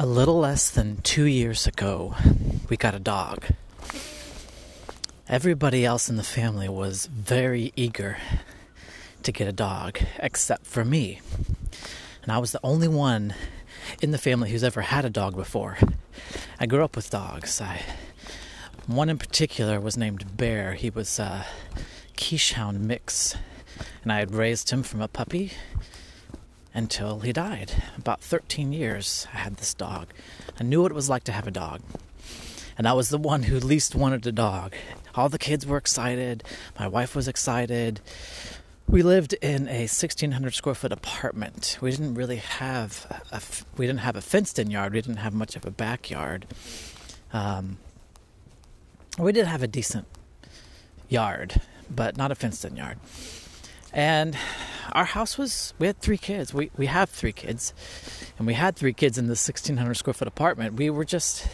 A little less than two years ago, we got a dog. Everybody else in the family was very eager to get a dog, except for me. And I was the only one in the family who's ever had a dog before. I grew up with dogs. I, one in particular was named Bear. He was a Keeshond mix, and I had raised him from a puppy until he died. About 13 years I had this dog. I knew what it was like to have a dog. And I was the one who least wanted a dog. All the kids were excited. My wife was excited. We lived in a 1600 square foot apartment. We didn't really have a, we didn't have a fenced in yard. We didn't have much of a backyard. Um, we did have a decent yard, but not a fenced in yard. And our house was we had three kids. We we have three kids, and we had three kids in the 1600 square foot apartment. We were just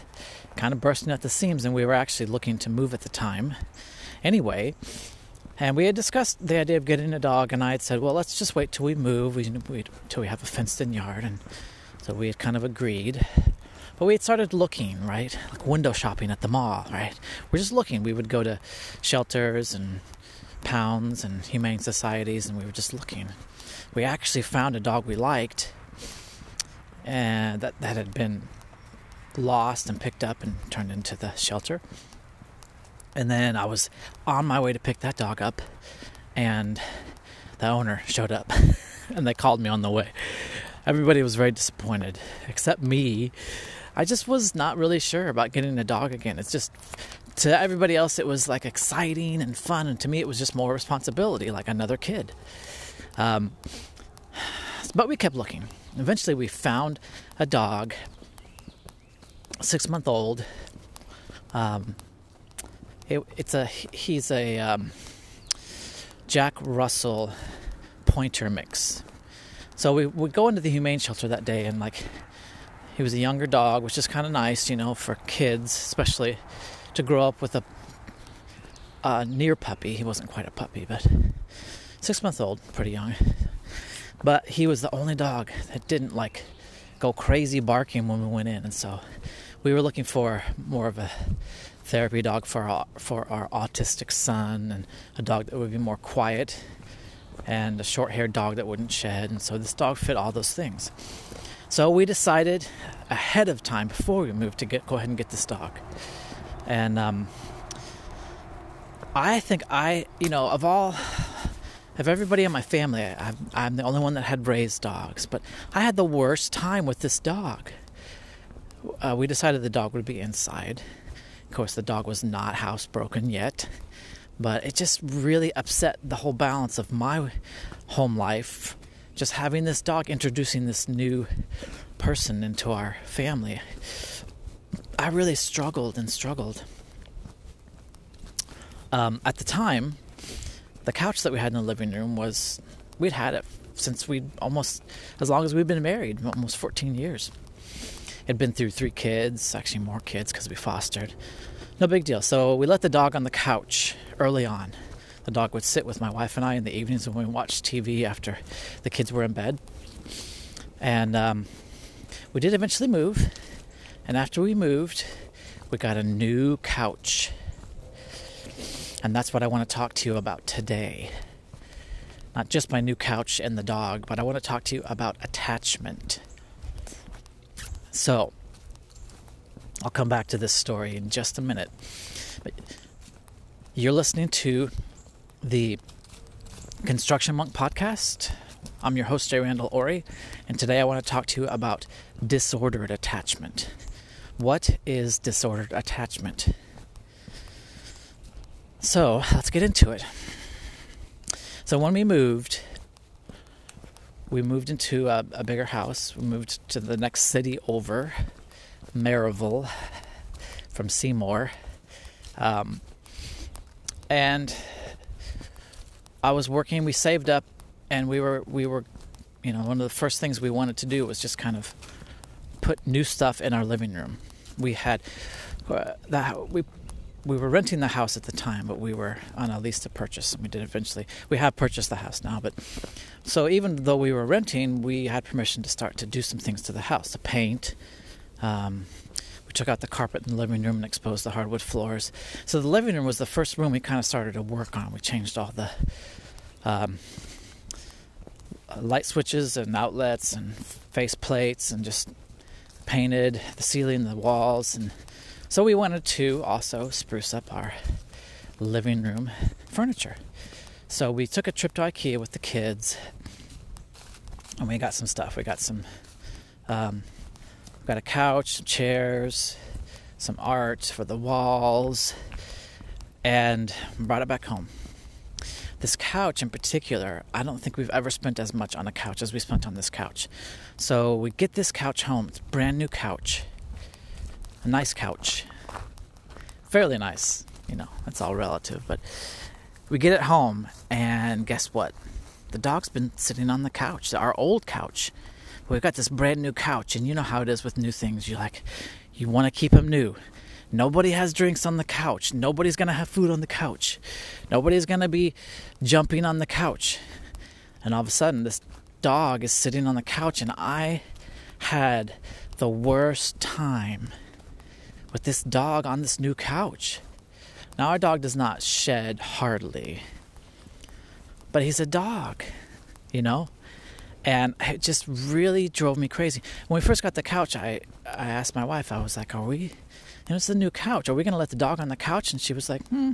kind of bursting at the seams, and we were actually looking to move at the time. Anyway, and we had discussed the idea of getting a dog, and I had said, well, let's just wait till we move, we, we, till we have a fenced-in yard, and so we had kind of agreed. But we had started looking, right, like window shopping at the mall, right? We're just looking. We would go to shelters and pounds and humane societies, and we were just looking. We actually found a dog we liked, and that that had been lost and picked up and turned into the shelter. And then I was on my way to pick that dog up, and the owner showed up, and they called me on the way. Everybody was very disappointed, except me. I just was not really sure about getting a dog again. It's just to everybody else it was like exciting and fun and to me it was just more responsibility like another kid. Um, but we kept looking. Eventually we found a dog six month old. Um, it, it's a he's a um, jack russell pointer mix. So we would go into the humane shelter that day and like he was a younger dog which is kind of nice you know for kids especially to grow up with a, a near puppy. He wasn't quite a puppy, but six months old, pretty young. But he was the only dog that didn't like go crazy barking when we went in, and so we were looking for more of a therapy dog for our, for our autistic son, and a dog that would be more quiet, and a short-haired dog that wouldn't shed. And so this dog fit all those things. So we decided ahead of time before we moved to get go ahead and get this dog. And um, I think I, you know, of all, of everybody in my family, I'm, I'm the only one that had raised dogs, but I had the worst time with this dog. Uh, we decided the dog would be inside. Of course, the dog was not housebroken yet, but it just really upset the whole balance of my home life. Just having this dog introducing this new person into our family. I really struggled and struggled. Um, at the time, the couch that we had in the living room was we'd had it since we'd almost as long as we'd been married, almost 14 years. Had been through three kids, actually more kids because we fostered. No big deal. So we let the dog on the couch early on. The dog would sit with my wife and I in the evenings when we watched TV after the kids were in bed. And um, we did eventually move and after we moved, we got a new couch. And that's what I want to talk to you about today. Not just my new couch and the dog, but I want to talk to you about attachment. So, I'll come back to this story in just a minute. But you're listening to the Construction Monk podcast. I'm your host, Jay Randall Ori, and today I want to talk to you about disordered attachment. What is disordered attachment? So let's get into it. So when we moved, we moved into a, a bigger house. We moved to the next city over, Maryville, from Seymour. Um, and I was working. We saved up, and we were we were, you know, one of the first things we wanted to do was just kind of put new stuff in our living room. We had uh, that we we were renting the house at the time, but we were on a lease to purchase, and we did eventually. We have purchased the house now, but so even though we were renting, we had permission to start to do some things to the house, to paint, Um, we took out the carpet in the living room and exposed the hardwood floors. So the living room was the first room we kind of started to work on. We changed all the um, light switches and outlets and face plates and just painted the ceiling, the walls, and so we wanted to also spruce up our living room furniture. So we took a trip to IKEA with the kids, and we got some stuff. We got some, um, we got a couch, some chairs, some art for the walls, and brought it back home. This couch in particular, I don't think we've ever spent as much on a couch as we spent on this couch. So we get this couch home. It's a brand new couch, a nice couch, fairly nice. You know, that's all relative, but we get it home, and guess what? The dog's been sitting on the couch, our old couch. We've got this brand new couch, and you know how it is with new things. You like, you want to keep them new. Nobody has drinks on the couch. Nobody's going to have food on the couch. Nobody's going to be jumping on the couch. And all of a sudden, this dog is sitting on the couch, and I had the worst time with this dog on this new couch. Now, our dog does not shed hardly, but he's a dog, you know? And it just really drove me crazy. When we first got the couch, I, I asked my wife, I was like, Are we, you know, it's the new couch. Are we going to let the dog on the couch? And she was like, Hmm,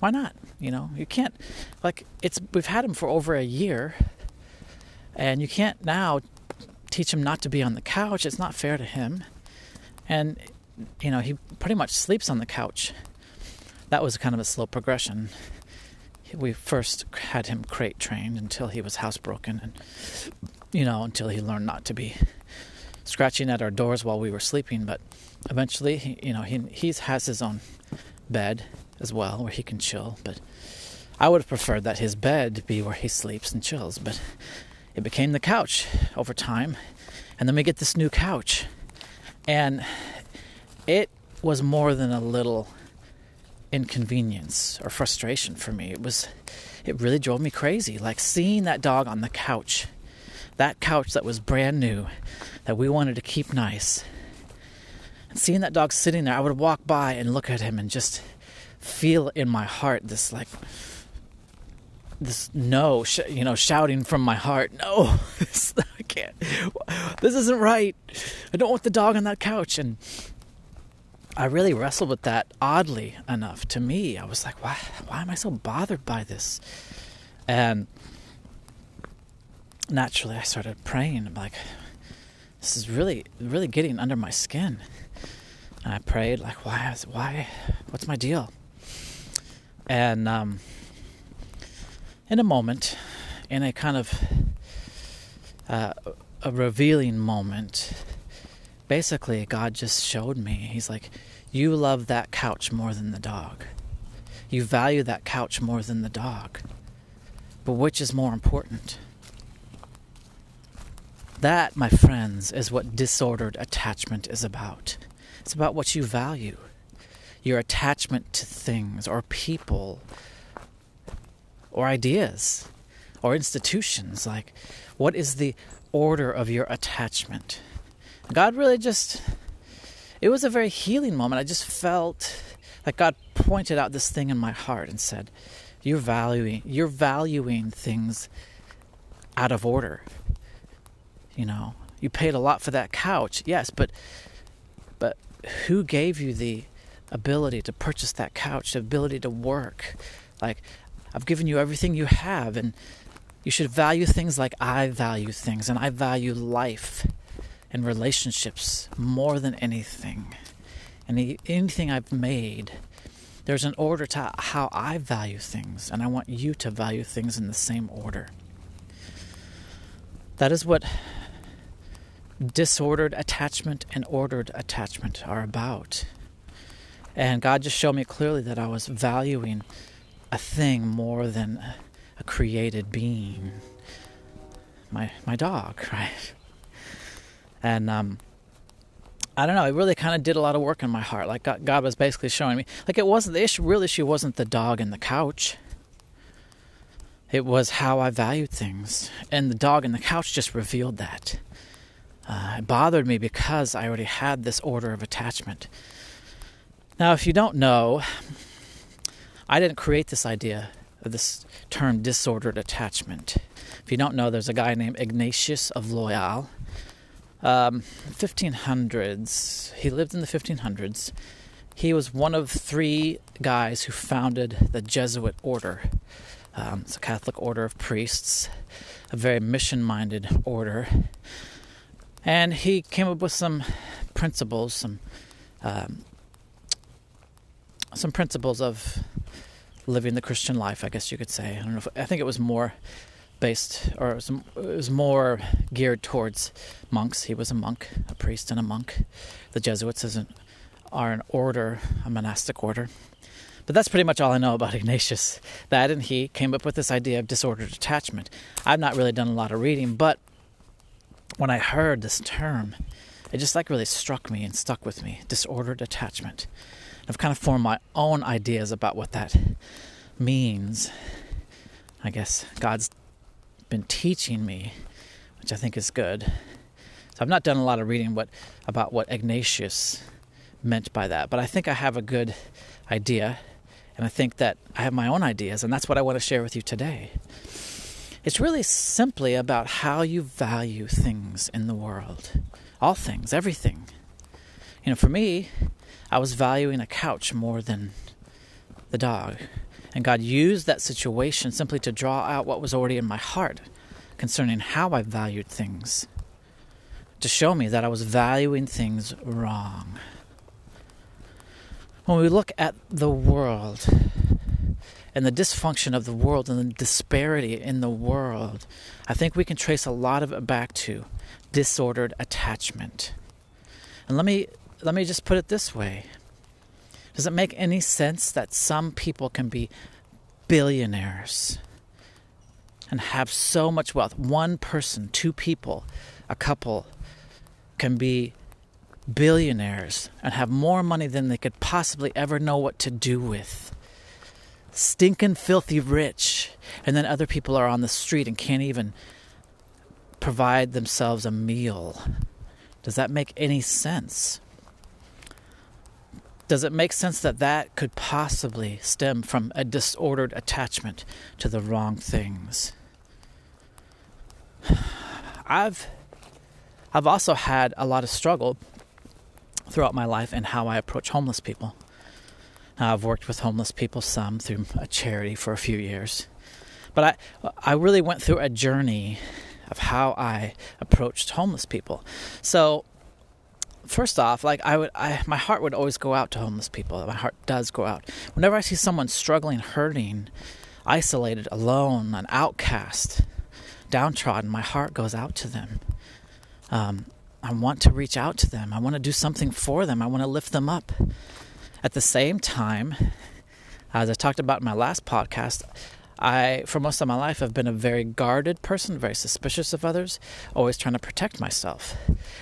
why not? You know, you can't, like, it's, we've had him for over a year, and you can't now teach him not to be on the couch. It's not fair to him. And, you know, he pretty much sleeps on the couch that was kind of a slow progression. We first had him crate trained until he was housebroken, and you know, until he learned not to be scratching at our doors while we were sleeping. But eventually, you know, he he has his own bed as well where he can chill. But I would have preferred that his bed be where he sleeps and chills. But it became the couch over time, and then we get this new couch, and it was more than a little inconvenience or frustration for me. It was it really drove me crazy. Like seeing that dog on the couch. That couch that was brand new that we wanted to keep nice. Seeing that dog sitting there, I would walk by and look at him and just feel in my heart this like this no, sh- you know, shouting from my heart, no, I can't. This isn't right. I don't want the dog on that couch. And I really wrestled with that oddly enough to me. I was like, why why am I so bothered by this? And naturally I started praying. I'm like, this is really really getting under my skin. And I prayed like, why why what's my deal? And um, in a moment, in a kind of uh, a revealing moment, basically God just showed me. He's like, You love that couch more than the dog. You value that couch more than the dog. But which is more important? That, my friends, is what disordered attachment is about. It's about what you value. Your attachment to things or people or ideas or institutions. Like, what is the order of your attachment? God really just, it was a very healing moment. I just felt like God pointed out this thing in my heart and said, You're valuing, you're valuing things out of order. You know, you paid a lot for that couch, yes, but who gave you the ability to purchase that couch, the ability to work? Like, I've given you everything you have, and you should value things like I value things, and I value life and relationships more than anything. And anything I've made, there's an order to how I value things, and I want you to value things in the same order. That is what disordered attachment and ordered attachment are about. And God just showed me clearly that I was valuing a thing more than a created being. My my dog, right? and um, I don't know. It really kind of did a lot of work in my heart. Like God, God was basically showing me, like it wasn't the issue. Real issue wasn't the dog and the couch. It was how I valued things, and the dog and the couch just revealed that. Uh, it bothered me because I already had this order of attachment. Now, if you don't know, I didn't create this idea of this term disordered attachment. If you don't know, there's a guy named Ignatius of Loyola. Um, 1500s. He lived in the 1500s. He was one of three guys who founded the Jesuit order. Um, it's a Catholic order of priests, a very mission minded order. And he came up with some principles, some um, some principles of living the Christian life, I guess you could say. I don't know. If, I think it was more based, or it was, it was, more geared towards monks. He was a monk, a priest, and a monk. The Jesuits isn't, are an order, a monastic order. But that's pretty much all I know about Ignatius. That and he came up with this idea of disordered attachment. I've not really done a lot of reading, but when I heard this term, it just like really struck me and stuck with me disordered attachment. I've kind of formed my own ideas about what that means. I guess God's been teaching me, which I think is good. So I've not done a lot of reading what about what Ignatius meant by that, but I think I have a good idea, and I think that I have my own ideas, and that's what I want to share with you today. It's really simply about how you value things in the world. All things, everything. You know, for me, I was valuing a couch more than the dog. And God used that situation simply to draw out what was already in my heart concerning how I valued things, to show me that I was valuing things wrong. When we look at the world and the dysfunction of the world and the disparity in the world, I think we can trace a lot of it back to disordered attachment. And let me let me just put it this way Does it make any sense that some people can be billionaires and have so much wealth? One person, two people, a couple can be billionaires and have more money than they could possibly ever know what to do with. Stinking filthy rich. And then other people are on the street and can't even provide themselves a meal. Does that make any sense? does it make sense that that could possibly stem from a disordered attachment to the wrong things? I've I've also had a lot of struggle throughout my life in how I approach homeless people. Now, I've worked with homeless people some through a charity for a few years. But I I really went through a journey of how I approached homeless people. So first off, like I would, I, my heart would always go out to homeless people. My heart does go out. Whenever I see someone struggling, hurting, isolated, alone, an outcast, downtrodden, my heart goes out to them. Um, I want to reach out to them. I want to do something for them. I want to lift them up. At the same time, as I talked about in my last podcast, I, for most of my life, have been a very guarded person, very suspicious of others, always trying to protect myself.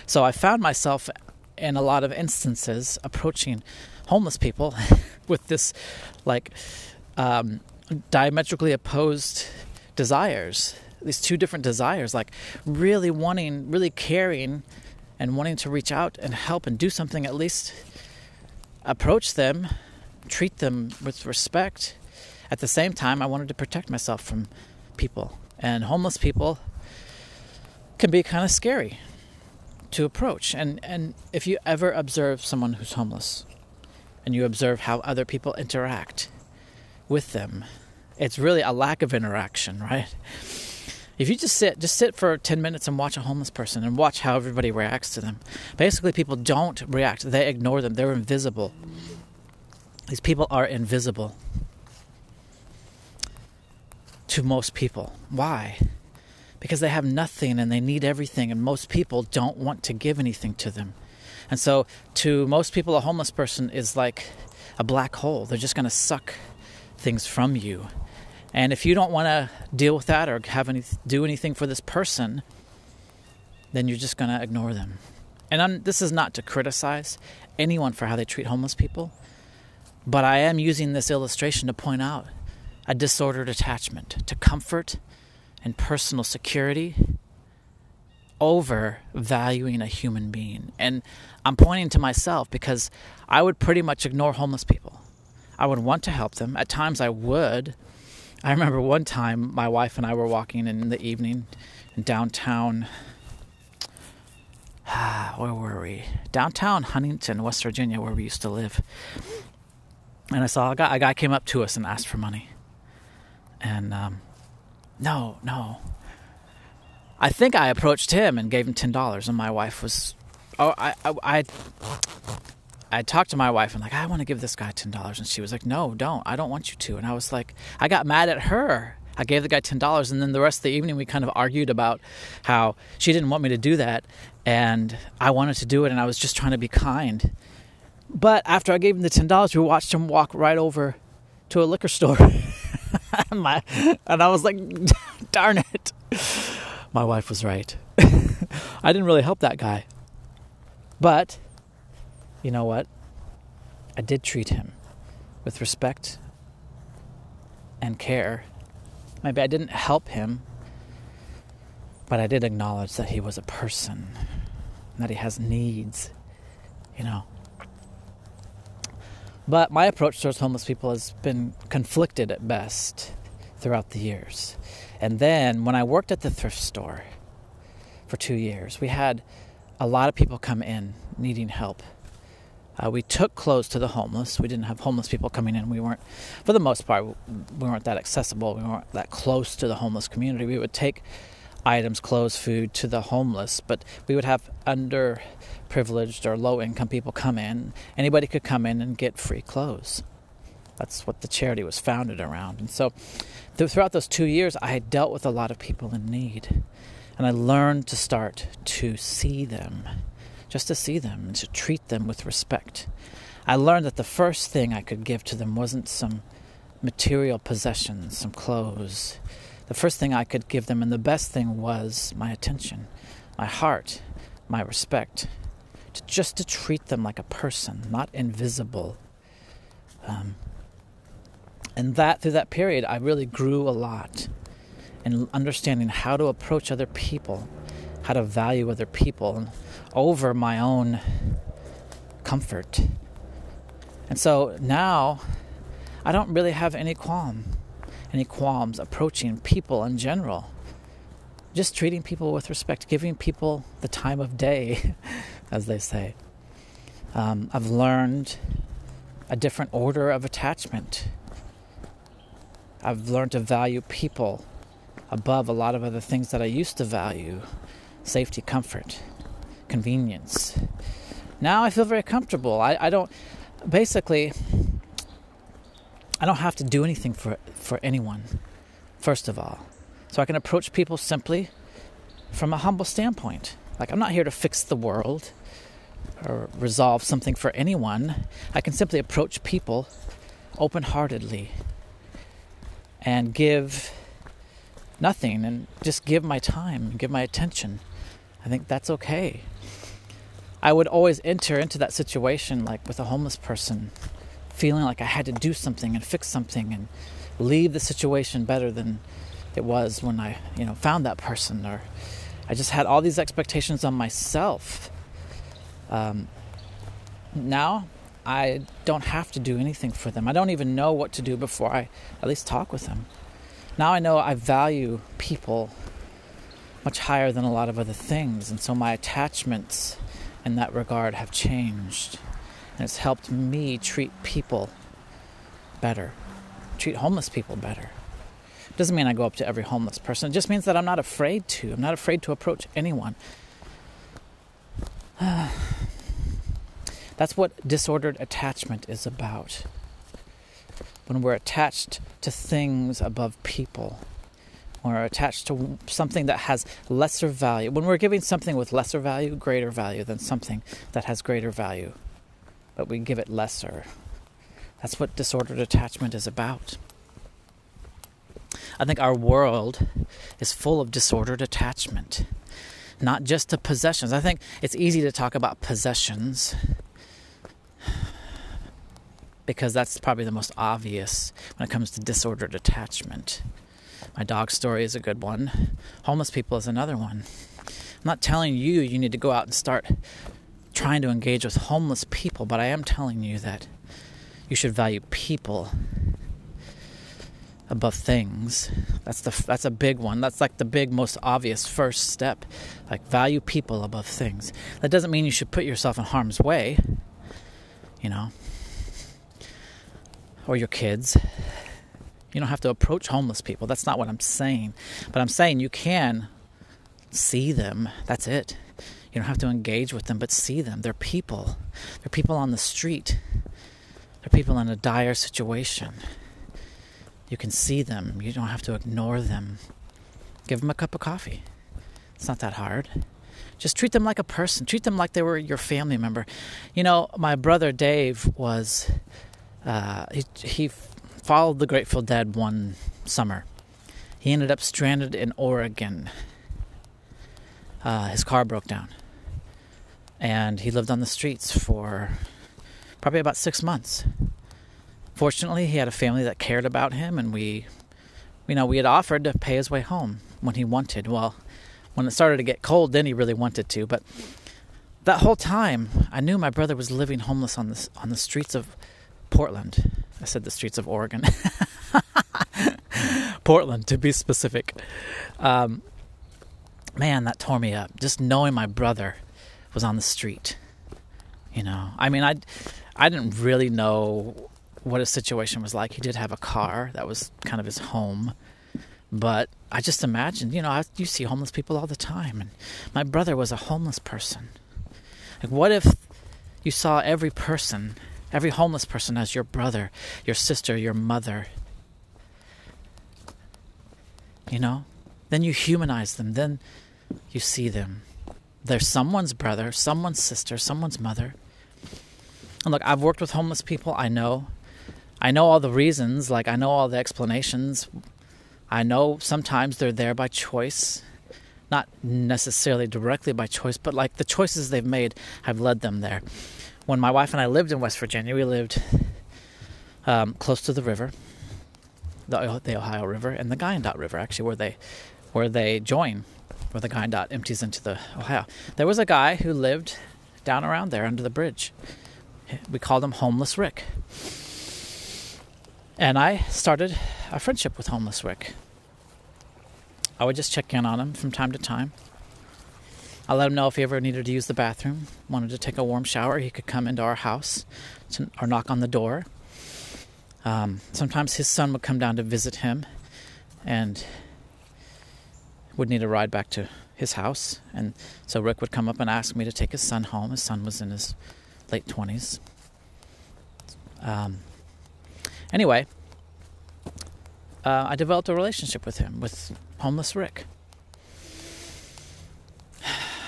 So I found myself in a lot of instances approaching homeless people with this like um, diametrically opposed desires these two different desires like really wanting really caring and wanting to reach out and help and do something at least approach them treat them with respect at the same time i wanted to protect myself from people and homeless people can be kind of scary to approach. And and if you ever observe someone who's homeless and you observe how other people interact with them, it's really a lack of interaction, right? If you just sit, just sit for 10 minutes and watch a homeless person and watch how everybody reacts to them. Basically, people don't react, they ignore them, they're invisible. These people are invisible to most people. Why? because they have nothing and they need everything, and most people don't want to give anything to them. And so, to most people, a homeless person is like a black hole. They're just going to suck things from you. And if you don't want to deal with that or have any do anything for this person, then you're just going to ignore them. And I'm, this is not to criticize anyone for how they treat homeless people, but I am using this illustration to point out a disordered attachment to comfort and personal security over valuing a human being. And I'm pointing to myself because I would pretty much ignore homeless people. I would want to help them. At times I would. I remember one time my wife and I were walking in the evening in downtown. Where were we? Downtown Huntington, West Virginia, where we used to live. And I saw a guy, a guy came up to us and asked for money. And um, no, no, I think I approached him and gave him ten dollars, and my wife was, oh, I, I, I, I talked to my wife and like, I want to give this guy ten dollars, and she was like, No, don't. I don't want you to. And I was like, I got mad at her. I gave the guy ten dollars, and then the rest of the evening we kind of argued about how she didn't want me to do that, and I wanted to do it, and I was just trying to be kind. But after I gave him the ten dollars, we watched him walk right over to a liquor store, and, my, and I was like, darn it my wife was right. I didn't really help that guy. But, you know what? I did treat him with respect and care. Maybe I didn't help him, but I did acknowledge that he was a person, and that he has needs, you know. But my approach towards homeless people has been conflicted at best throughout the years. And then when I worked at the thrift store for two years, we had a lot of people come in needing help. Uh, we took clothes to the homeless. We didn't have homeless people coming in. We weren't, for the most part, we weren't that accessible. We weren't that close to the homeless community. We would take items, clothes, food to the homeless, but we would have underprivileged or low income people come in. Anybody could come in and get free clothes. That's what the charity was founded around. And so throughout those two years, I had dealt with a lot of people in need. And I learned to start to see them, just to see them and to treat them with respect. I learned that the first thing I could give to them wasn't some material possessions, some clothes. The first thing I could give them, and the best thing was my attention, my heart, my respect. To just to treat them like a person, not invisible. Um, and that through that period, I really grew a lot in understanding how to approach other people, how to value other people over my own comfort. And so now I don't really have any qualm, any qualms approaching people in general. Just treating people with respect, giving people the time of day, as they say. Um, I've learned a different order of attachment I've learned to value people above a lot of other things that I used to value safety, comfort, convenience. Now I feel very comfortable. I, I don't, basically, I don't have to do anything for, for anyone, first of all. So I can approach people simply from a humble standpoint. Like, I'm not here to fix the world or resolve something for anyone. I can simply approach people open heartedly and give nothing and just give my time, give my attention. I think that's okay. I would always enter into that situation like with a homeless person, feeling like I had to do something and fix something and leave the situation better than it was when I, you know, found that person or I just had all these expectations on myself. Um, now I don't have to do anything for them. I don't even know what to do before I at least talk with them. Now I know I value people much higher than a lot of other things, and so my attachments in that regard have changed. And it's helped me treat people better, treat homeless people better. It doesn't mean I go up to every homeless person. It just means that I'm not afraid to. I'm not afraid to approach anyone. That's what disordered attachment is about. When we're attached to things above people, we're attached to something that has lesser value, when we're giving something with lesser value, greater value than something that has greater value, but we give it lesser. That's what disordered attachment is about. I think our world is full of disordered attachment, not just to possessions. I think it's easy to talk about possessions because that's probably the most obvious when it comes to disordered attachment. My dog story is a good one. Homeless people is another one. I'm not telling you you need to go out and start trying to engage with homeless people, but I am telling you that you should value people above things. That's the that's a big one. That's like the big most obvious first step. Like value people above things. That doesn't mean you should put yourself in harm's way. You know. Or your kids. You don't have to approach homeless people. That's not what I'm saying. But I'm saying you can see them. That's it. You don't have to engage with them, but see them. They're people. They're people on the street. They're people in a dire situation. You can see them. You don't have to ignore them. Give them a cup of coffee. It's not that hard. Just treat them like a person. Treat them like they were your family member. You know, my brother Dave was, uh, he, he followed the Grateful Dead one summer. He ended up stranded in Oregon. Uh, his car broke down and he lived on the streets for probably about six months. Fortunately, he had a family that cared about him, and we, you know, we had offered to pay his way home when he wanted. Well, when it started to get cold, then he really wanted to. But that whole time, I knew my brother was living homeless on the on the streets of Portland. I said the streets of Oregon. Portland, to be specific. Um, man, that tore me up. Just knowing my brother was on the street. You know, I mean, I, I didn't really know what his situation was like. He did have a car that was kind of his home, but I just imagined, you know, I, you see homeless people all the time, and my brother was a homeless person. Like, what if you saw every person, every homeless person as your brother, your sister, your mother? You know, then you humanize them. Then you see them they're someone's brother, someone's sister, someone's mother. And look, I've worked with homeless people. I know. I know all the reasons, like I know all the explanations. I know sometimes they're there by choice, not necessarily directly by choice, but like the choices they've made have led them there. When my wife and I lived in West Virginia, we lived um, close to the river, the, the Ohio River, and the Guyandotte River, actually, where they where they join where the Guyandotte empties into the Ohio. There was a guy who lived down around there under the bridge. We called him Homeless Rick. And I started a friendship with Homeless Rick. I would just check in on him from time to time. I let him know if he ever needed to use the bathroom, wanted to take a warm shower, he could come into our house to, or knock on the door. Um, sometimes his son would come down to visit him, and would need a ride back to his house. And so Rick would come up and ask me to take his son home. His son was in his late 20s. Um, anyway, uh, I developed a relationship with him, with homeless Rick.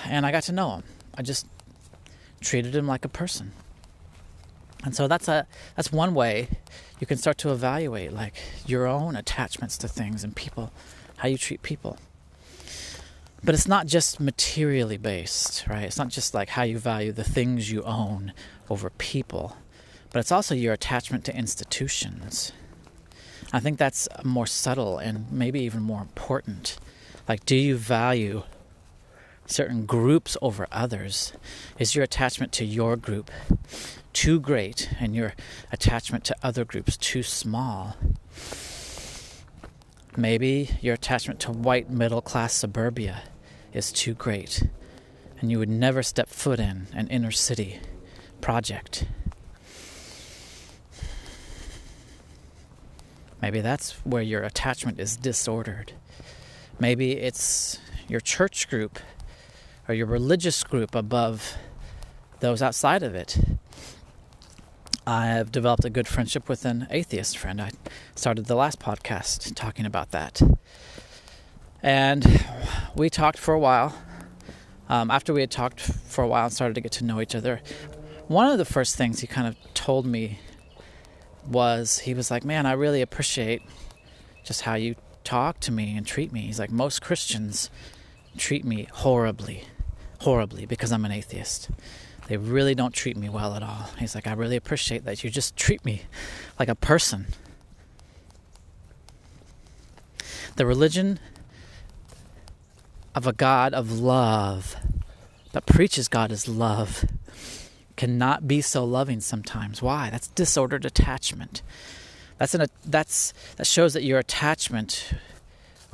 And I got to know him. I just treated him like a person. And so that's a that's one way you can start to evaluate like your own attachments to things and people, how you treat people. But it's not just materially based, right? It's not just like how you value the things you own over people, but it's also your attachment to institutions. I think that's more subtle and maybe even more important. Like, do you value certain groups over others? Is your attachment to your group too great and your attachment to other groups too small? Maybe your attachment to white middle class suburbia is too great, and you would never step foot in an inner city project. Maybe that's where your attachment is disordered. Maybe it's your church group or your religious group above those outside of it. I have developed a good friendship with an atheist friend. I started the last podcast talking about that. And we talked for a while. Um, after we had talked for a while and started to get to know each other, one of the first things he kind of told me was he was like, Man, I really appreciate just how you talk to me and treat me. He's like, Most Christians treat me horribly, horribly because I'm an atheist. They really don't treat me well at all. He's like, I really appreciate that you just treat me like a person. The religion of a God of love that preaches God is love cannot be so loving sometimes. Why? That's disordered attachment. That's an that's that shows that your attachment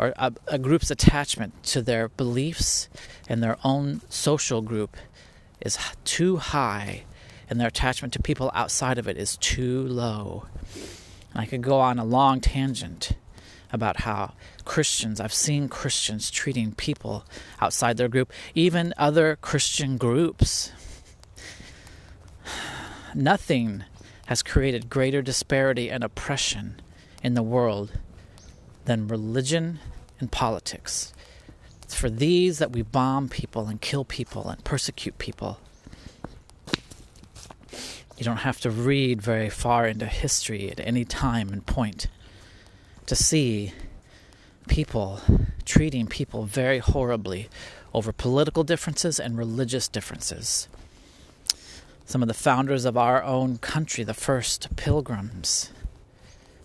or a, a group's attachment to their beliefs and their own social group is too high and their attachment to people outside of it is too low. And I could go on a long tangent about how Christians, I've seen Christians treating people outside their group, even other Christian groups. Nothing has created greater disparity and oppression in the world than religion and politics. It's for these that we bomb people and kill people and persecute people. You don't have to read very far into history at any time and point to see people treating people very horribly over political differences and religious differences. Some of the founders of our own country, the first pilgrims,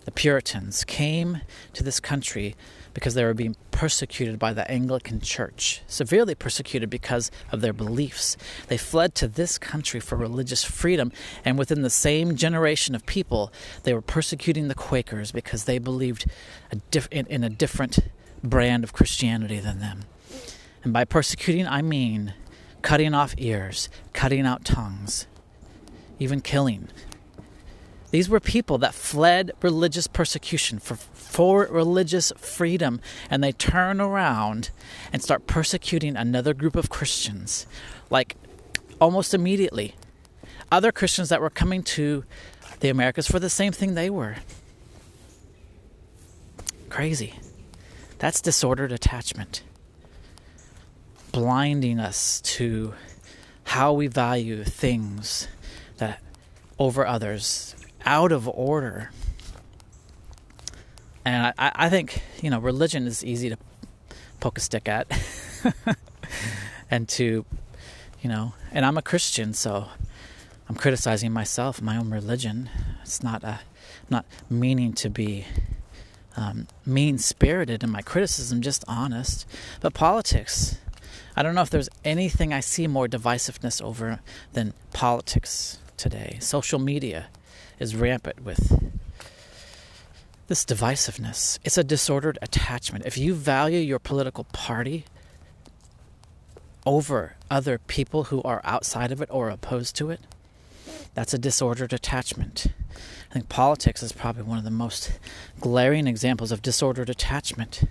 the Puritans, came to this country because they were being persecuted by the Anglican Church, severely persecuted because of their beliefs. They fled to this country for religious freedom, and within the same generation of people, they were persecuting the Quakers because they believed a diff- in, in a different brand of Christianity than them. And by persecuting, I mean cutting off ears, cutting out tongues, even killing. These were people that fled religious persecution for, for religious freedom, and they turn around and start persecuting another group of Christians, like almost immediately. Other Christians that were coming to the Americas for the same thing they were. Crazy. That's disordered attachment, blinding us to how we value things that over others out of order. And I, I think, you know, religion is easy to poke a stick at and to, you know, and I'm a Christian, so I'm criticizing myself, my own religion. It's not a, I'm not meaning to be um, mean spirited in my criticism, just honest. But politics, I don't know if there's anything I see more divisiveness over than politics today. Social media is rampant with this divisiveness. It's a disordered attachment. If you value your political party over other people who are outside of it or opposed to it, that's a disordered attachment. I think politics is probably one of the most glaring examples of disordered attachment.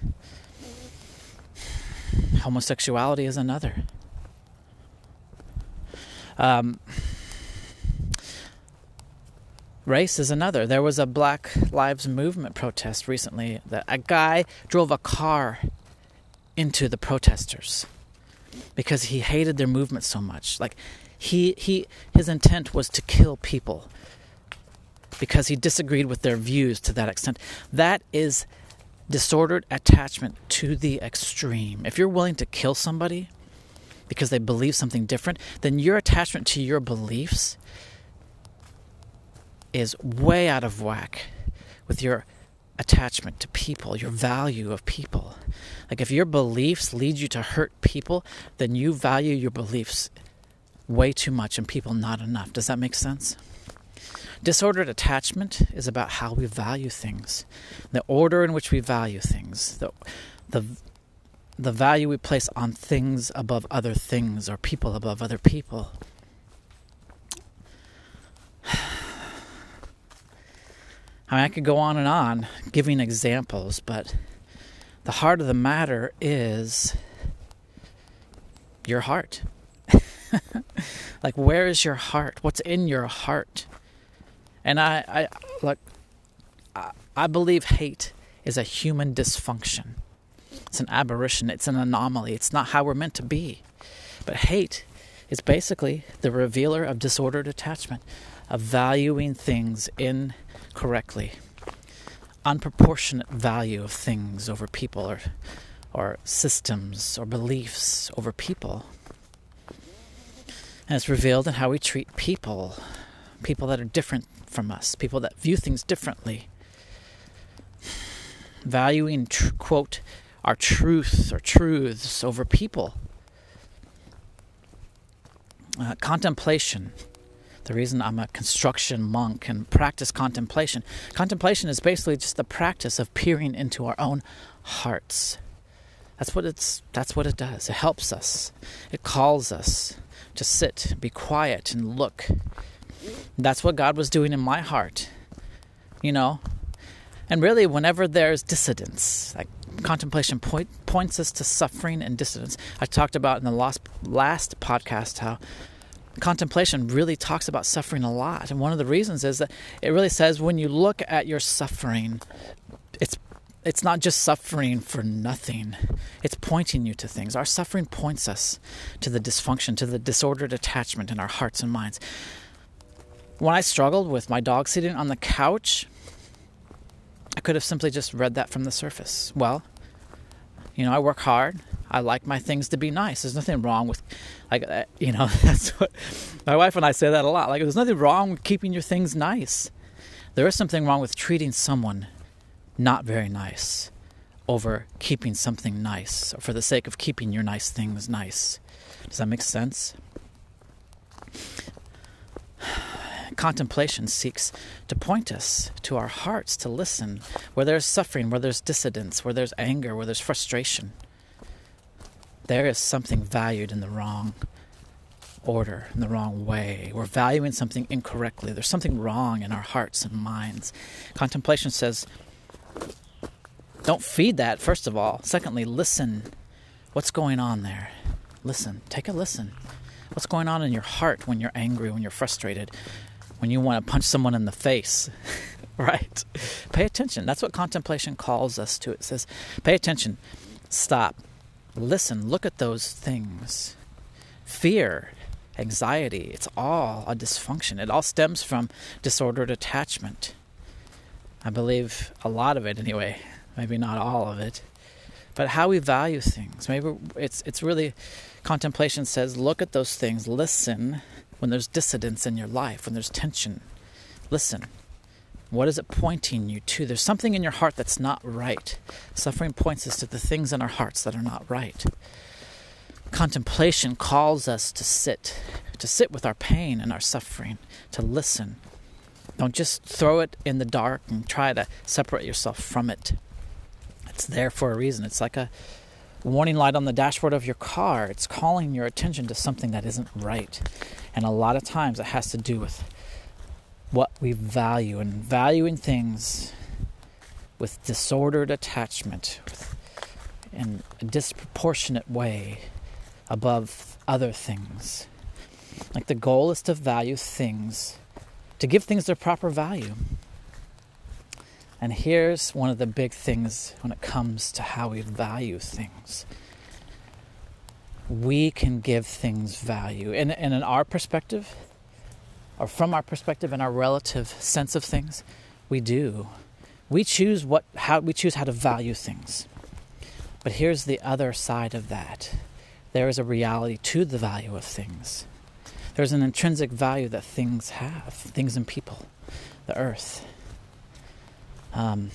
Homosexuality is another. Um, Race is another. There was a Black Lives Movement protest recently that a guy drove a car into the protesters because he hated their movement so much. Like he he his intent was to kill people because he disagreed with their views to that extent. That is disordered attachment to the extreme. If you're willing to kill somebody because they believe something different, then your attachment to your beliefs is way out of whack with your attachment to people, your value of people. Like if your beliefs lead you to hurt people, then you value your beliefs way too much and people not enough. Does that make sense? Disordered attachment is about how we value things, the order in which we value things, the the the value we place on things above other things or people above other people. I mean, I could go on and on giving examples, but the heart of the matter is your heart. like, where is your heart? What's in your heart? And I, I look, I, I believe hate is a human dysfunction. It's an aberration. It's an anomaly. It's not how we're meant to be. But hate is basically the revealer of disordered attachment, of valuing things in correctly. Unproportionate value of things over people or, or systems or beliefs over people. And it's revealed in how we treat people, people that are different from us, people that view things differently. Valuing, quote, our truth or truths over people. Uh, contemplation. The reason I'm a construction monk and practice contemplation. Contemplation is basically just the practice of peering into our own hearts. That's what it's that's what it does. It helps us. It calls us to sit, be quiet and look. That's what God was doing in my heart. You know, and really, whenever there's dissidence, like contemplation point, points us to suffering and dissidence. I talked about in the last, last podcast how contemplation really talks about suffering a lot. And one of the reasons is that it really says when you look at your suffering, it's it's not just suffering for nothing. It's pointing you to things. Our suffering points us to the dysfunction, to the disordered attachment in our hearts and minds. When I struggled with my dog sitting on the couch, I could have simply just read that from the surface. Well, you know, I work hard. I like my things to be nice. There's nothing wrong with, like, uh, you know, that's what my wife and I say that a lot. Like, there's nothing wrong with keeping your things nice. There is something wrong with treating someone not very nice over keeping something nice or for the sake of keeping your nice things nice. Does that make sense? contemplation seeks to point us to our hearts to listen where there's suffering, where there's dissidence, where there's anger, where there's frustration. There is something valued in the wrong order, in the wrong way. We're valuing something incorrectly. There's something wrong in our hearts and minds. Contemplation says, don't feed that, first of all. Secondly, listen. What's going on there? Listen. Take a listen. What's going on in your heart when you're angry, when you're frustrated? when you want to punch someone in the face, right? Pay attention. That's what contemplation calls us to. It says, pay attention, stop, listen, look at those things. Fear, anxiety, it's all a dysfunction. It all stems from disordered attachment. I believe a lot of it, anyway, maybe not all of it. But how we value things. Maybe it's it's really contemplation says look at those things, listen, when there's dissidence in your life, when there's tension. Listen. What is it pointing you to? There's something in your heart that's not right. Suffering points us to the things in our hearts that are not right. Contemplation calls us to sit, to sit with our pain and our suffering, to listen. Don't just throw it in the dark and try to separate yourself from it. It's there for a reason. It's like a warning light on the dashboard of your car. It's calling your attention to something that isn't right. And a lot of times it has to do with what we value and valuing things with disordered attachment in a disproportionate way above other things. Like the goal is to value things, to give things their proper value. And here's one of the big things when it comes to how we value things we can give things value. And, and in our perspective, or from our perspective and our relative sense of things, we do. We choose what how we choose how to value things. But here's the other side of that. There is a reality to the value of things. There's an intrinsic value that things have, things and people, the earth. Um,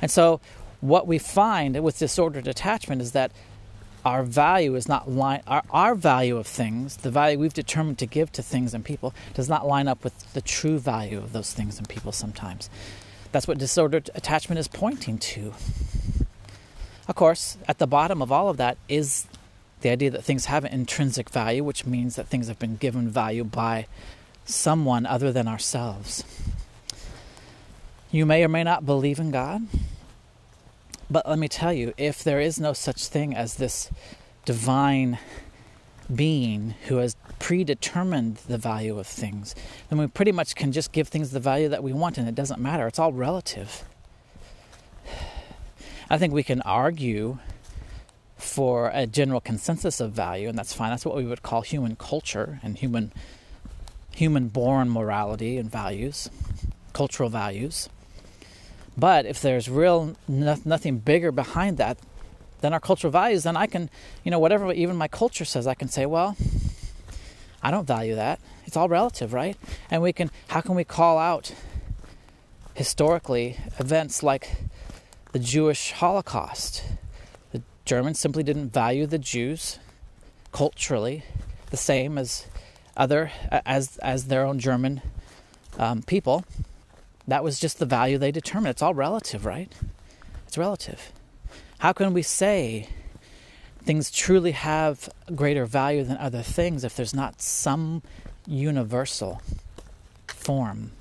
and so, what we find with disordered attachment is that our value is not line our, our value of things the value we've determined to give to things and people does not line up with the true value of those things and people sometimes. That's what disordered attachment is pointing to. Of course at the bottom of all of that is the idea that things have an intrinsic value which means that things have been given value by someone other than ourselves. You may or may not believe in god but let me tell you, if there is no such thing as this divine being who has predetermined the value of things, then we pretty much can just give things the value that we want and it doesn't matter. It's all relative. I think we can argue for a general consensus of value, and that's fine. That's what we would call human culture and human human born morality and values, cultural values. But if there's real no, nothing bigger behind that than our cultural values, then I can, you know, whatever even my culture says, I can say, well, I don't value that. It's all relative, right? And we can, how can we call out historically events like the Jewish Holocaust The Germans simply didn't value the Jews culturally the same as other as as their own German um, people. That was just the value they determined. It's all relative, right? It's relative. How can we say things truly have greater value than other things if there's not some universal form,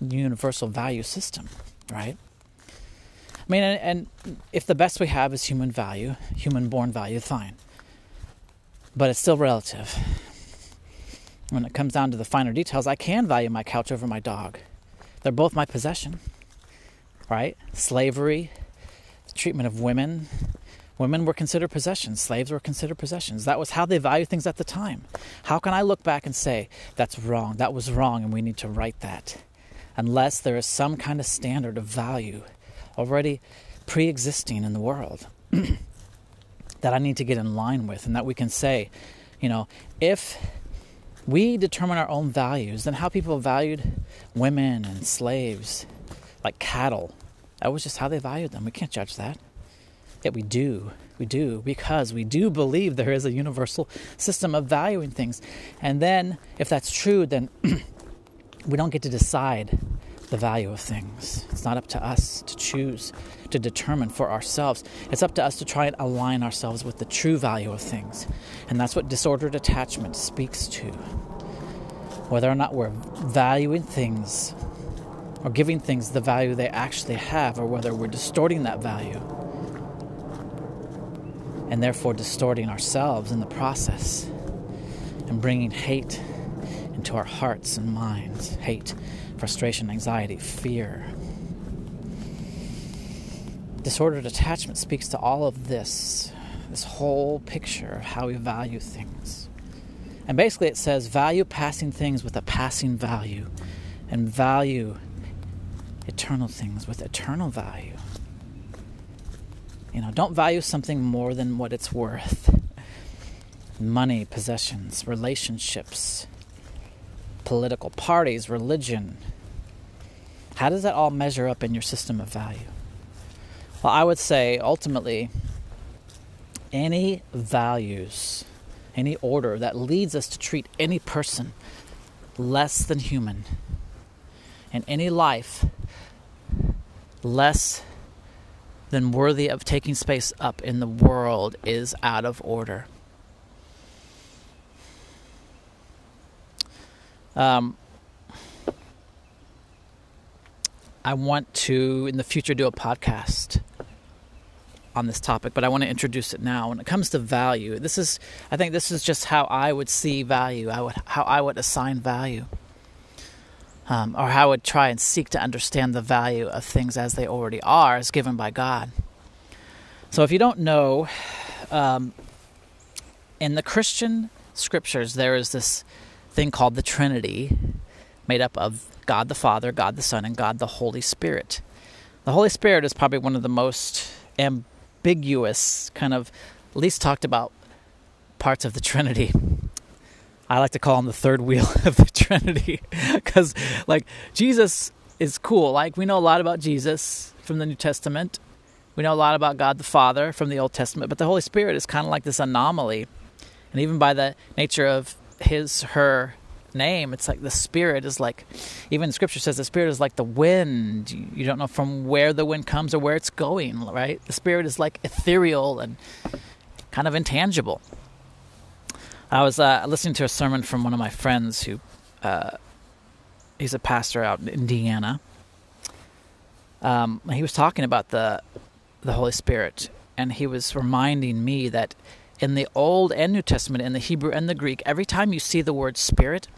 universal value system, right? I mean, and, and if the best we have is human value, human born value, fine. But it's still relative. When it comes down to the finer details, I can value my couch over my dog. They're both my possession, right? Slavery, treatment of women. Women were considered possessions, slaves were considered possessions. That was how they valued things at the time. How can I look back and say, that's wrong, that was wrong, and we need to right that? Unless there is some kind of standard of value already pre existing in the world that I need to get in line with, and that we can say, you know, if we determine our own values, and how people valued women and slaves like cattle that was just how they valued them. We can't judge that. Yet we do. We do because we do believe there is a universal system of valuing things. And then, if that's true, then we don't get to decide the value of things. It's not up to us to choose, to determine for ourselves. It's up to us to try and align ourselves with the true value of things. And that's what disordered attachment speaks to. Whether or not we're valuing things or giving things the value they actually have, or whether we're distorting that value and therefore distorting ourselves in the process and bringing hate into our hearts and minds hate, frustration, anxiety, fear. Disordered attachment speaks to all of this, this whole picture of how we value things. And basically, it says value passing things with a passing value, and value eternal things with eternal value. You know, don't value something more than what it's worth. Money, possessions, relationships, political parties, religion. How does that all measure up in your system of value? Well, I would say ultimately, any values, any order that leads us to treat any person less than human, and any life less than worthy of taking space up in the world is out of order. Um, I want to, in the future, do a podcast on this topic, but I want to introduce it now. When it comes to value, this is, I think, this is just how I would see value. I would, how I would assign value um, or how I would try and seek to understand the value of things as they already are, as given by God. So, if you don't know, um, in the Christian scriptures, there is this thing called the Trinity, made up of God the Father, God the Son, and God the Holy Spirit. The Holy Spirit is probably one of the most ambiguous, kind of least talked about parts of the Trinity. I like to call him the third wheel of the Trinity because, like, Jesus is cool. Like, we know a lot about Jesus from the New Testament, we know a lot about God the Father from the Old Testament, but the Holy Spirit is kind of like this anomaly. And even by the nature of his, her name, it's like the Spirit is like, even Scripture says the Spirit is like the wind. You don't know from where the wind comes or where it's going, right? The Spirit is like ethereal and kind of intangible. I was uh, listening to a sermon from one of my friends who uh, he's a pastor out in Indiana. Um, he was talking about the the Holy Spirit, and he was reminding me that in the Old and New Testament, in the Hebrew and the Greek, every time you see the word Spirit,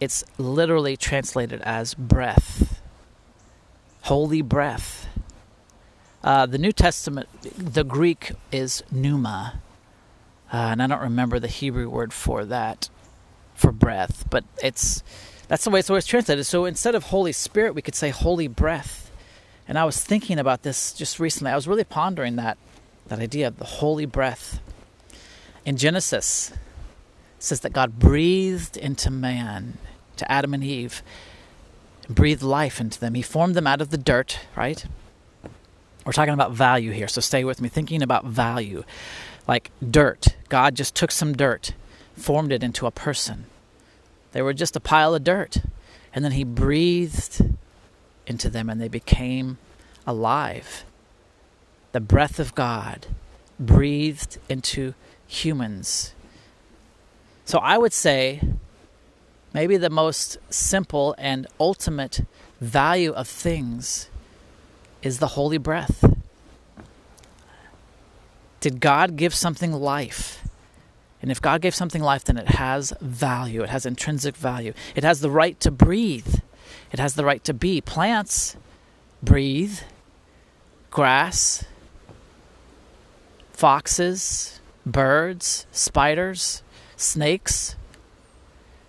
it's literally translated as breath, holy breath. Uh, the New Testament, the Greek is pneuma, uh, and I don't remember the Hebrew word for that, for breath, but it's that's the way it's always translated. So instead of Holy Spirit, we could say Holy Breath. And I was thinking about this just recently. I was really pondering that that idea of the holy breath. In Genesis, says that God breathed into man, to Adam and Eve, and breathed life into them. He formed them out of the dirt, right? We're talking about value here, so stay with me. Thinking about value. Like dirt. God just took some dirt, formed it into a person. They were just a pile of dirt. And then He breathed into them and they became alive. The breath of God breathed into humans. So I would say maybe the most simple and ultimate value of things is the holy breath. Did God give something life? And if God gave something life, then it has value. It has intrinsic value. It has the right to breathe. It has the right to be. Plants breathe, grass, foxes, birds, spiders, snakes.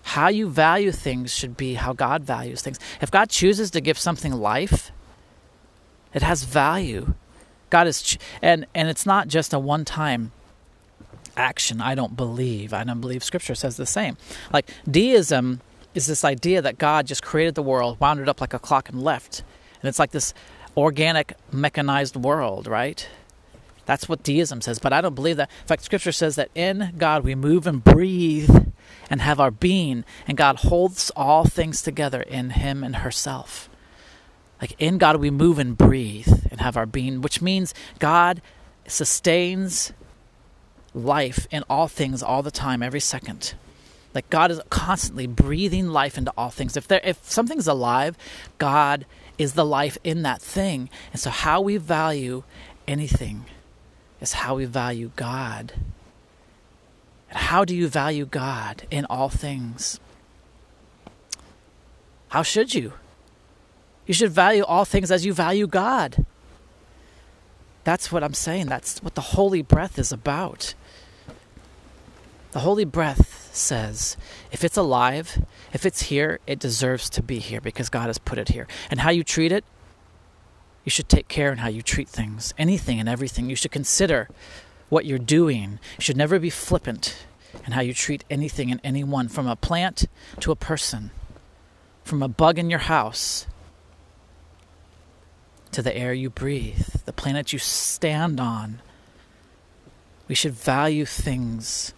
How you value things should be how God values things. If God chooses to give something life, it has value. God is, ch- and and it's not just a one-time action. I don't believe. I don't believe Scripture says the same. Like deism is this idea that God just created the world, wound it up like a clock, and left, and it's like this organic, mechanized world, right? That's what deism says, but I don't believe that. In fact, Scripture says that in God we move and breathe and have our being, and God holds all things together in Him and herself. Like in God we move and breathe and have our being, which means God sustains life in all things all the time, every second. Like God is constantly breathing life into all things. If there if something's alive, God is the life in that thing. And so how we value anything is how we value God. And how do you value God in all things? How should you? You should value all things as you value God. That's what I'm saying. That's what the holy breath is about. The holy breath says if it's alive, if it's here, it deserves to be here because God has put it here. And how you treat it, you should take care in how you treat things, anything and everything. You should consider what you're doing. You should never be flippant in how you treat anything and anyone, from a plant to a person, from a bug in your house to the air you breathe, the planet you stand on. We should value things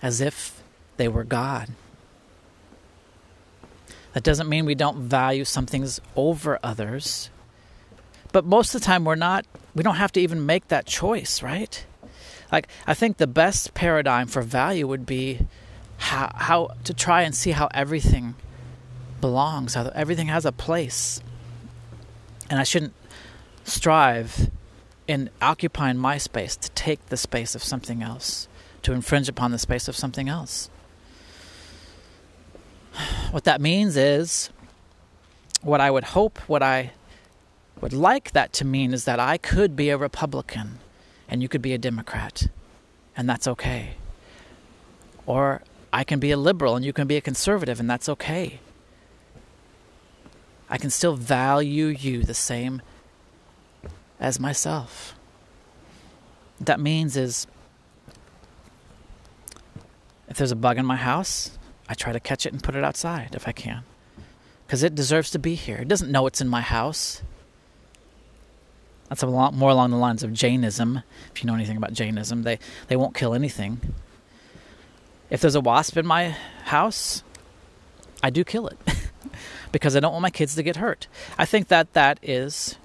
as if they were God. That doesn't mean we don't value some things over others. But most of the time, we're not, we don't have to even make that choice, right? Like, I think the best paradigm for value would be how, how to try and see how everything belongs, how everything has a place. And I shouldn't strive in occupying my space to take the space of something else, to infringe upon the space of something else. What that means is, what I would hope, what I would like that to mean is that I could be a Republican and you could be a Democrat, and that's okay. Or I can be a liberal and you can be a conservative, and that's okay. I can still value you the same as myself. What that means is if there's a bug in my house, I try to catch it and put it outside if I can. Because it deserves to be here. It doesn't know it's in my house. That's a lot more along the lines of Jainism. If you know anything about Jainism, they, they won't kill anything. If there's a wasp in my house, I do kill it because I don't want my kids to get hurt. I think that that is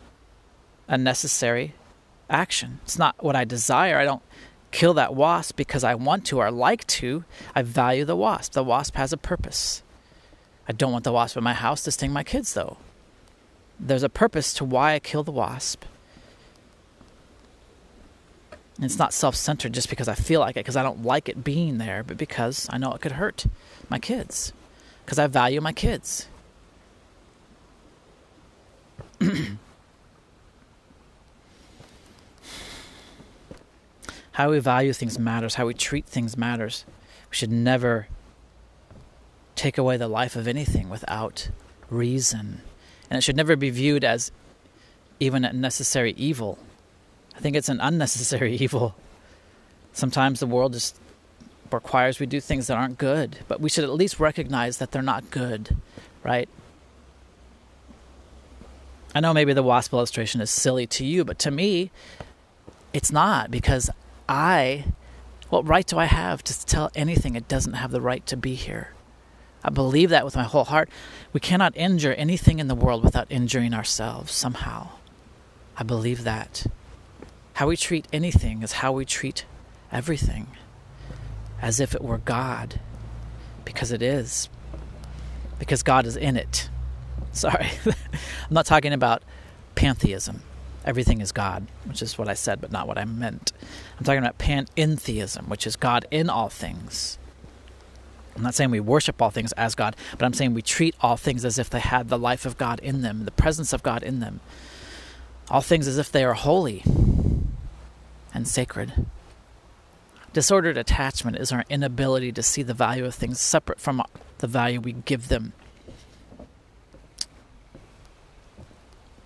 a necessary action. It's not what I desire. I don't kill that wasp because I want to or like to. I value the wasp. The wasp has a purpose. I don't want the wasp in my house to sting my kids, though. There's a purpose to why I kill the wasp. And it's not self centered just because I feel like it, because I don't like it being there, but because I know it could hurt my kids, because I value my kids. how we value things matters, how we treat things matters. We should never take away the life of anything without reason. And it should never be viewed as even a necessary evil. I think it's an unnecessary evil. Sometimes the world just requires we do things that aren't good, but we should at least recognize that they're not good, right? I know maybe the wasp illustration is silly to you, but to me, it's not because I, what right do I have to tell anything it doesn't have the right to be here? I believe that with my whole heart. We cannot injure anything in the world without injuring ourselves somehow. I believe that. How we treat anything is how we treat everything, as if it were God, because it is, because God is in it. Sorry, I'm not talking about pantheism. Everything is God, which is what I said, but not what I meant. I'm talking about panentheism, which is God in all things. I'm not saying we worship all things as God, but I'm saying we treat all things as if they had the life of God in them, the presence of God in them. All things as if they are holy and sacred. Disordered attachment is our inability to see the value of things separate from the value we give them.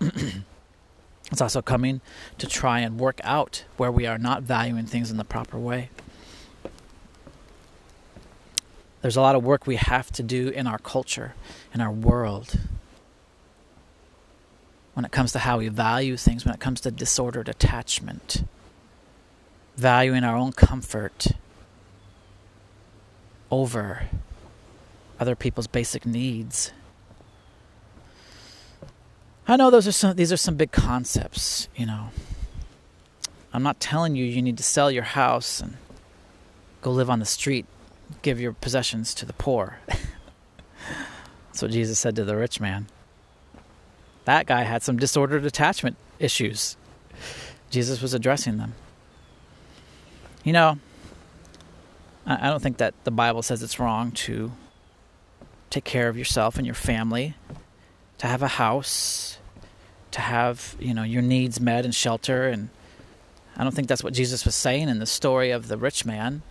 it's also coming to try and work out where we are not valuing things in the proper way. There's a lot of work we have to do in our culture, in our world, when it comes to how we value things, when it comes to disordered attachment, valuing our own comfort over other people's basic needs. I know those are some these are some big concepts, you know. I'm not telling you you need to sell your house and go live on the street, give your possessions to the poor. That's what Jesus said to the rich man. That guy had some disordered attachment issues. Jesus was addressing them. You know, I don't think that the Bible says it's wrong to take care of yourself and your family, to have a house, to have, you know, your needs met and shelter and I don't think that's what Jesus was saying in the story of the rich man.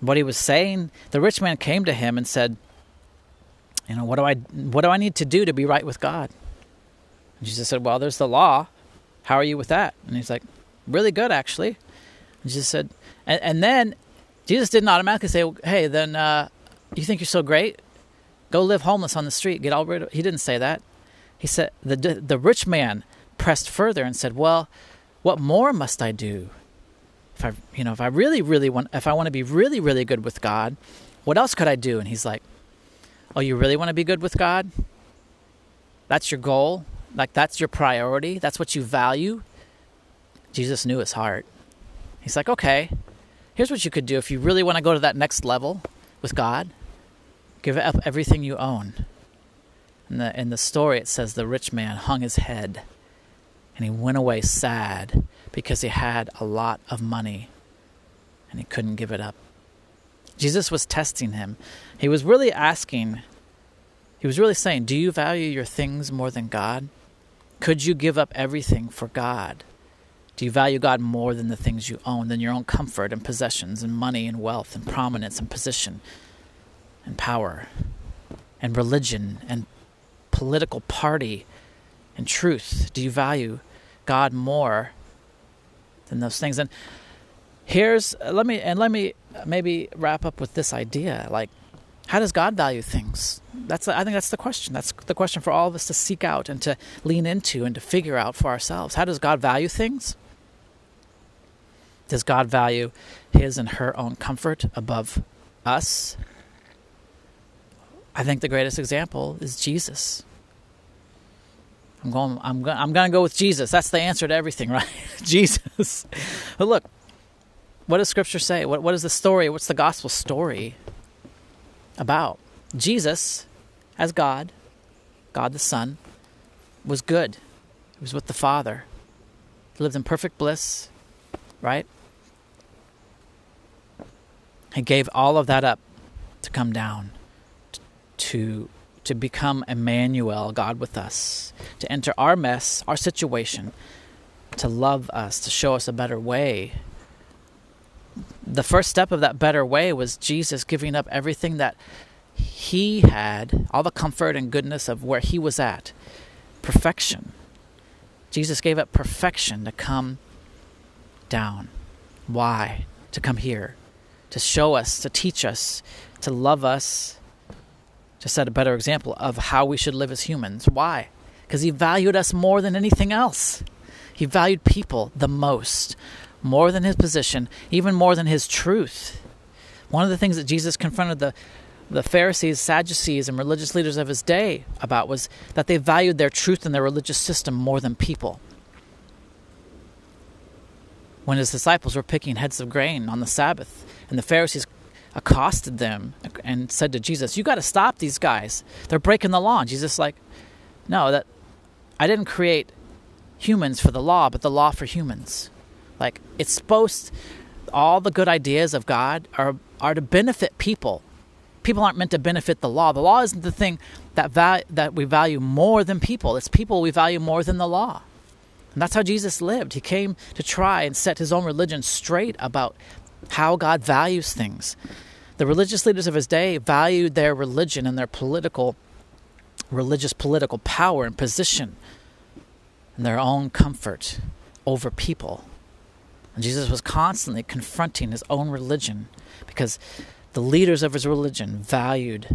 What he was saying, the rich man came to him and said, you know, what do I what do I need to do to be right with God? And Jesus said, Well, there's the law. How are you with that? And he's like, Really good, actually. Jesus said, and, and then Jesus didn't automatically say, Hey, then uh, you think you're so great? Go live homeless on the street. Get all rid of. He didn't say that. He said the the rich man pressed further and said, "Well, what more must I do? If I, you know, if I really, really want, if I want to be really, really good with God, what else could I do?" And he's like, "Oh, you really want to be good with God? That's your goal. Like that's your priority. That's what you value." Jesus knew his heart. He's like, "Okay, here's what you could do if you really want to go to that next level with God." Give up everything you own. In the, in the story, it says the rich man hung his head and he went away sad because he had a lot of money and he couldn't give it up. Jesus was testing him. He was really asking, he was really saying, Do you value your things more than God? Could you give up everything for God? Do you value God more than the things you own, than your own comfort and possessions and money and wealth and prominence and position? and power and religion and political party and truth? Do you value God more than those things? And here's uh, let me and let me maybe wrap up with this idea like how does God value things? That's I think that's the question. That's the question for all of us to seek out and to lean into and to figure out for ourselves. How does God value things? Does God value his and her own comfort above us I think the greatest example is Jesus. I'm going. I'm going. I'm going to go with Jesus. That's the answer to everything, right? Jesus. But look, what does Scripture say? What What is the story? What's the gospel story about? Jesus, as God, God the Son, was good. He was with the Father. He lived in perfect bliss, right? He gave all of that up to come down to to become Emmanuel, God with us, to enter our mess, our situation, to love us, to show us a better way. The first step of that better way was Jesus giving up everything that he had, all the comfort and goodness of where he was at, perfection. Jesus gave up perfection to come down. Why? To come here, to show us, to teach us, to love us, to set a better example of how we should live as humans. Why? because he valued us more than anything else. He valued people the most, more than his position, even more than his truth. One of the things that Jesus confronted the the Pharisees, Sadducees, and religious leaders of his day about was that they valued their truth and their religious system more than people. When his disciples were picking heads of grain on the Sabbath, and the Pharisees accosted them and said to Jesus, "You got to stop these guys. They're breaking the law." And Jesus like, "No, that I didn't create humans for the law, but the law for humans. Like it's supposed all the good ideas of God are are to benefit people. People aren't meant to benefit the law. The law isn't the thing that val- that we value more than people. It's people we value more than the law. And that's how Jesus lived. He came to try and set his own religion straight about how God values things. The religious leaders of his day valued their religion and their political religious political power and position and their own comfort over people. And Jesus was constantly confronting his own religion because the leaders of his religion valued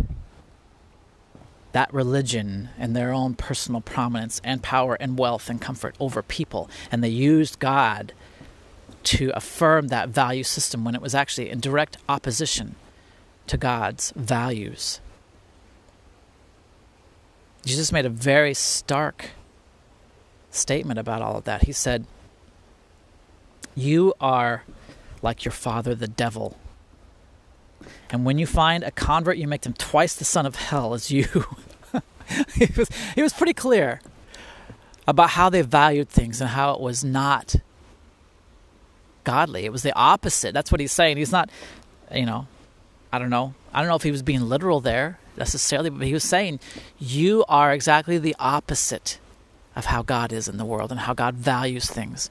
that religion and their own personal prominence and power and wealth and comfort over people. And they used God to affirm that value system when it was actually in direct opposition to God's values. Jesus made a very stark statement about all of that. He said, You are like your father, the devil. And when you find a convert, you make them twice the son of hell as you. he, was, was pretty clear about how they valued things and how it was not godly. It was the opposite. That's what he's saying. He's not, you know, I don't know. I don't know if he was being literal there necessarily, but he was saying, You are exactly the opposite of how God is in the world and how God values things.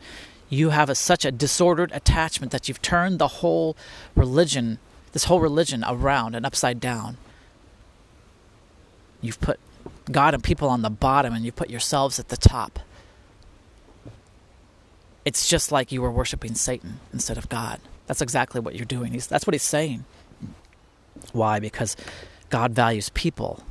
You have a, such a disordered attachment that you've turned the whole religion, this whole religion, around and upside down. You've put God and people on the bottom and you put yourselves at the top. It's just like you were worshiping Satan instead of God. That's exactly what you're doing. He's, that's what he's saying. Why? Because God values people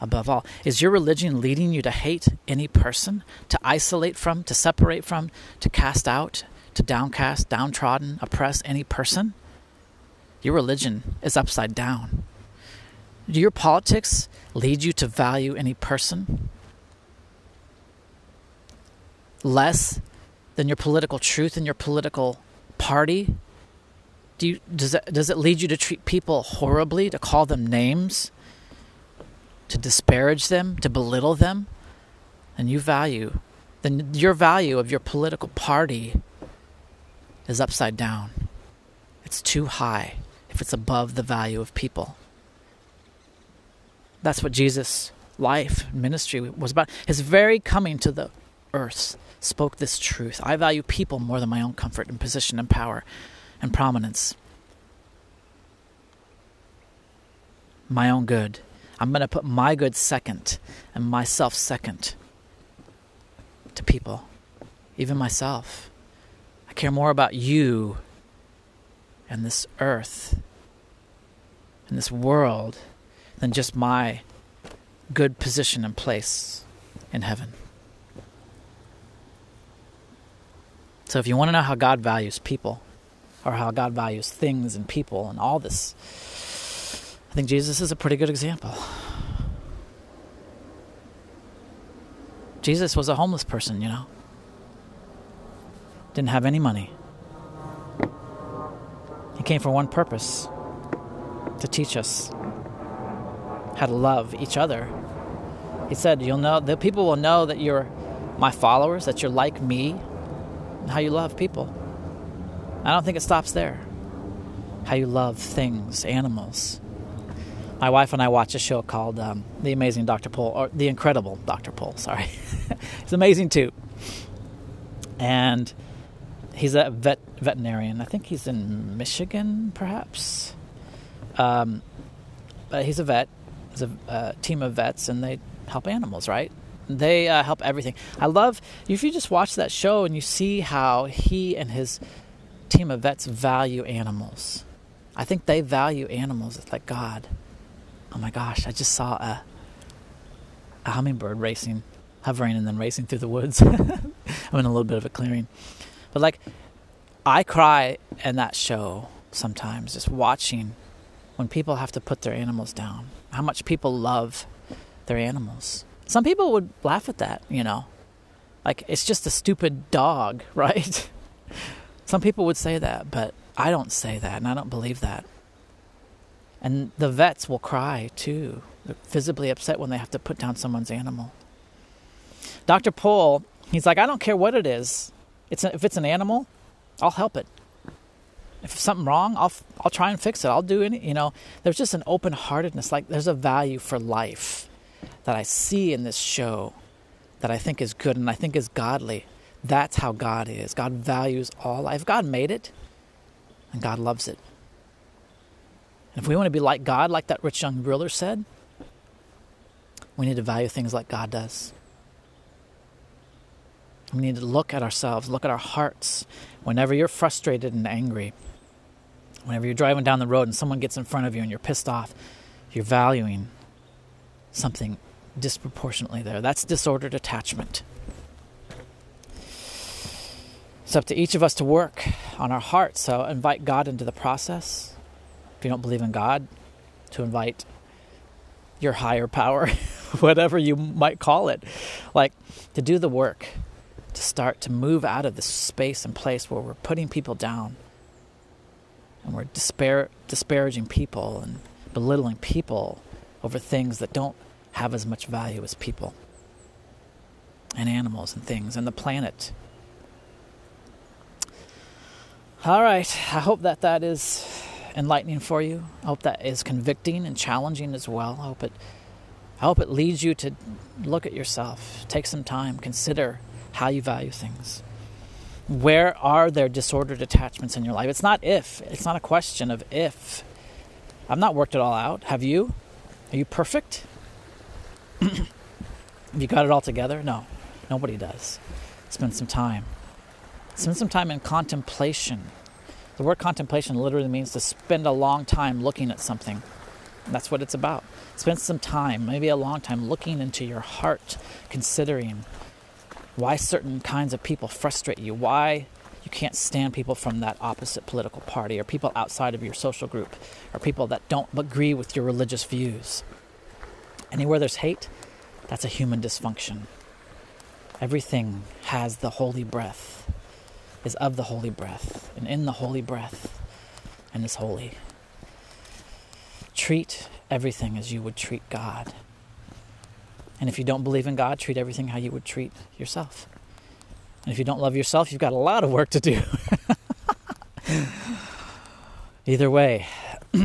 above all. Is your religion leading you to hate any person, to isolate from, to separate from, to cast out, to downcast, downtrodden, oppress any person? Your religion is upside down. Do your politics lead you to value any person less than your political truth and your political party? Do you, does, it, does it lead you to treat people horribly, to call them names? to disparage them, to belittle them, then you value, then your value of your political party is upside down. It's too high if it's above the value of people. That's what Jesus' life, ministry was about. His very coming to the earth spoke this truth. I value people more than my own comfort and position and power and prominence. My own good. I'm going to put my good second and myself second to people, even myself. I care more about you and this earth and this world than just my good position and place in heaven. So, if you want to know how God values people, or how God values things and people and all this I think Jesus is a pretty good example. Jesus was a homeless person, you know. Didn't have any money. He came for one purpose to teach us how to love each other. He said, You'll know the people will know that you're my followers, that you're like me, how you love people. I don't think it stops there. How you love things, animals, my wife and I watch a show called um, The Amazing Dr. Pol, or The Incredible Dr. Pol, sorry. it's amazing too. And he's a vet veterinarian. I think he's in Michigan, perhaps. Um, but he's a vet. He's a, team of vets, and they help animals, right? They uh, help everything. I love if you just watch that show and you see how he and his team of vets value animals. I think they value animals It's like God oh my gosh, I just saw a, a hummingbird racing hovering and then racing through the woods. I'm in a little bit of a clearing. But like, I cry in that show sometimes, just watching when people have to put their animals down, how much people love their animals. Some people would laugh at that, you know. Like, it's just a stupid dog, right? Some people would say that, but I don't say that, and I don't believe that. And the vets will cry too. They're visibly upset when they have to put down someone's animal. Dr. Pol, he's like, I don't care what it is. It's a, if it's an animal, I'll help it. If something wrong, I'll I'll try and fix it. I'll do it. You know, there's just an open heartedness. Like there's a value for life that I see in this show that I think is good and I think is godly. That's how God is. God values all life. God made it, and God loves it. And if we want to be like God, like that rich young ruler said, we need to value things like God does. We need to look at ourselves, look at our hearts. Whenever you're frustrated and angry, whenever you're driving down the road and someone gets in front of you and you're pissed off, you're valuing something disproportionately there. That's disordered attachment. It's up to each of us to work on our hearts. So invite God into the process. If you don't believe in God, to invite your higher power, whatever you might call it, like to do the work to start to move out of this space and place where we're putting people down and we're despair, disparaging people and belittling people over things that don't have as much value as people and animals and things and the planet. All right, I hope that that is enlightening for you. I hope that is convicting and challenging as well. I hope it I hope it leads you to look at yourself, take some time, consider how you value things. Where are there disordered attachments in your life? It's not if, it's not a question of if. I've not worked it all out. Have you? Are you perfect? Have you got it all together? No, nobody does. Spend some time. Spend some time in contemplation. The word contemplation literally means to spend a long time looking at something. That's what it's about. Spend some time, maybe a long time, looking into your heart, considering why certain kinds of people frustrate you, why you can't stand people from that opposite political party, or people outside of your social group, or people that don't agree with your religious views. Anywhere there's hate, that's a human dysfunction. Everything has the holy breath, is of the holy breath, and in the holy breath, and is holy. Treat everything as you would treat God. And if you don't believe in God, treat everything how you would treat yourself. And if you don't love yourself, you've got a lot of work to do. Either way,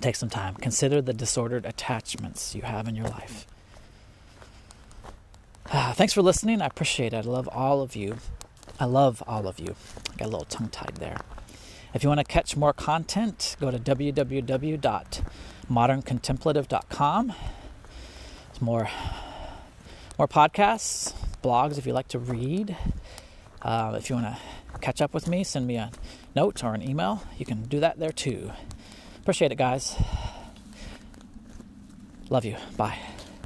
take some time. Consider the disordered attachments you have in your life. Uh, thanks for listening. I appreciate it. I love all of you. I love all of you. I got a little tongue tied there. If you want to catch more content, go to www.moderncontemplative.com more more podcasts, blogs if you like to read. Uh, if you want to catch up with me, send me a note or an email. You can do that there too. Appreciate it, guys. Love you. Bye.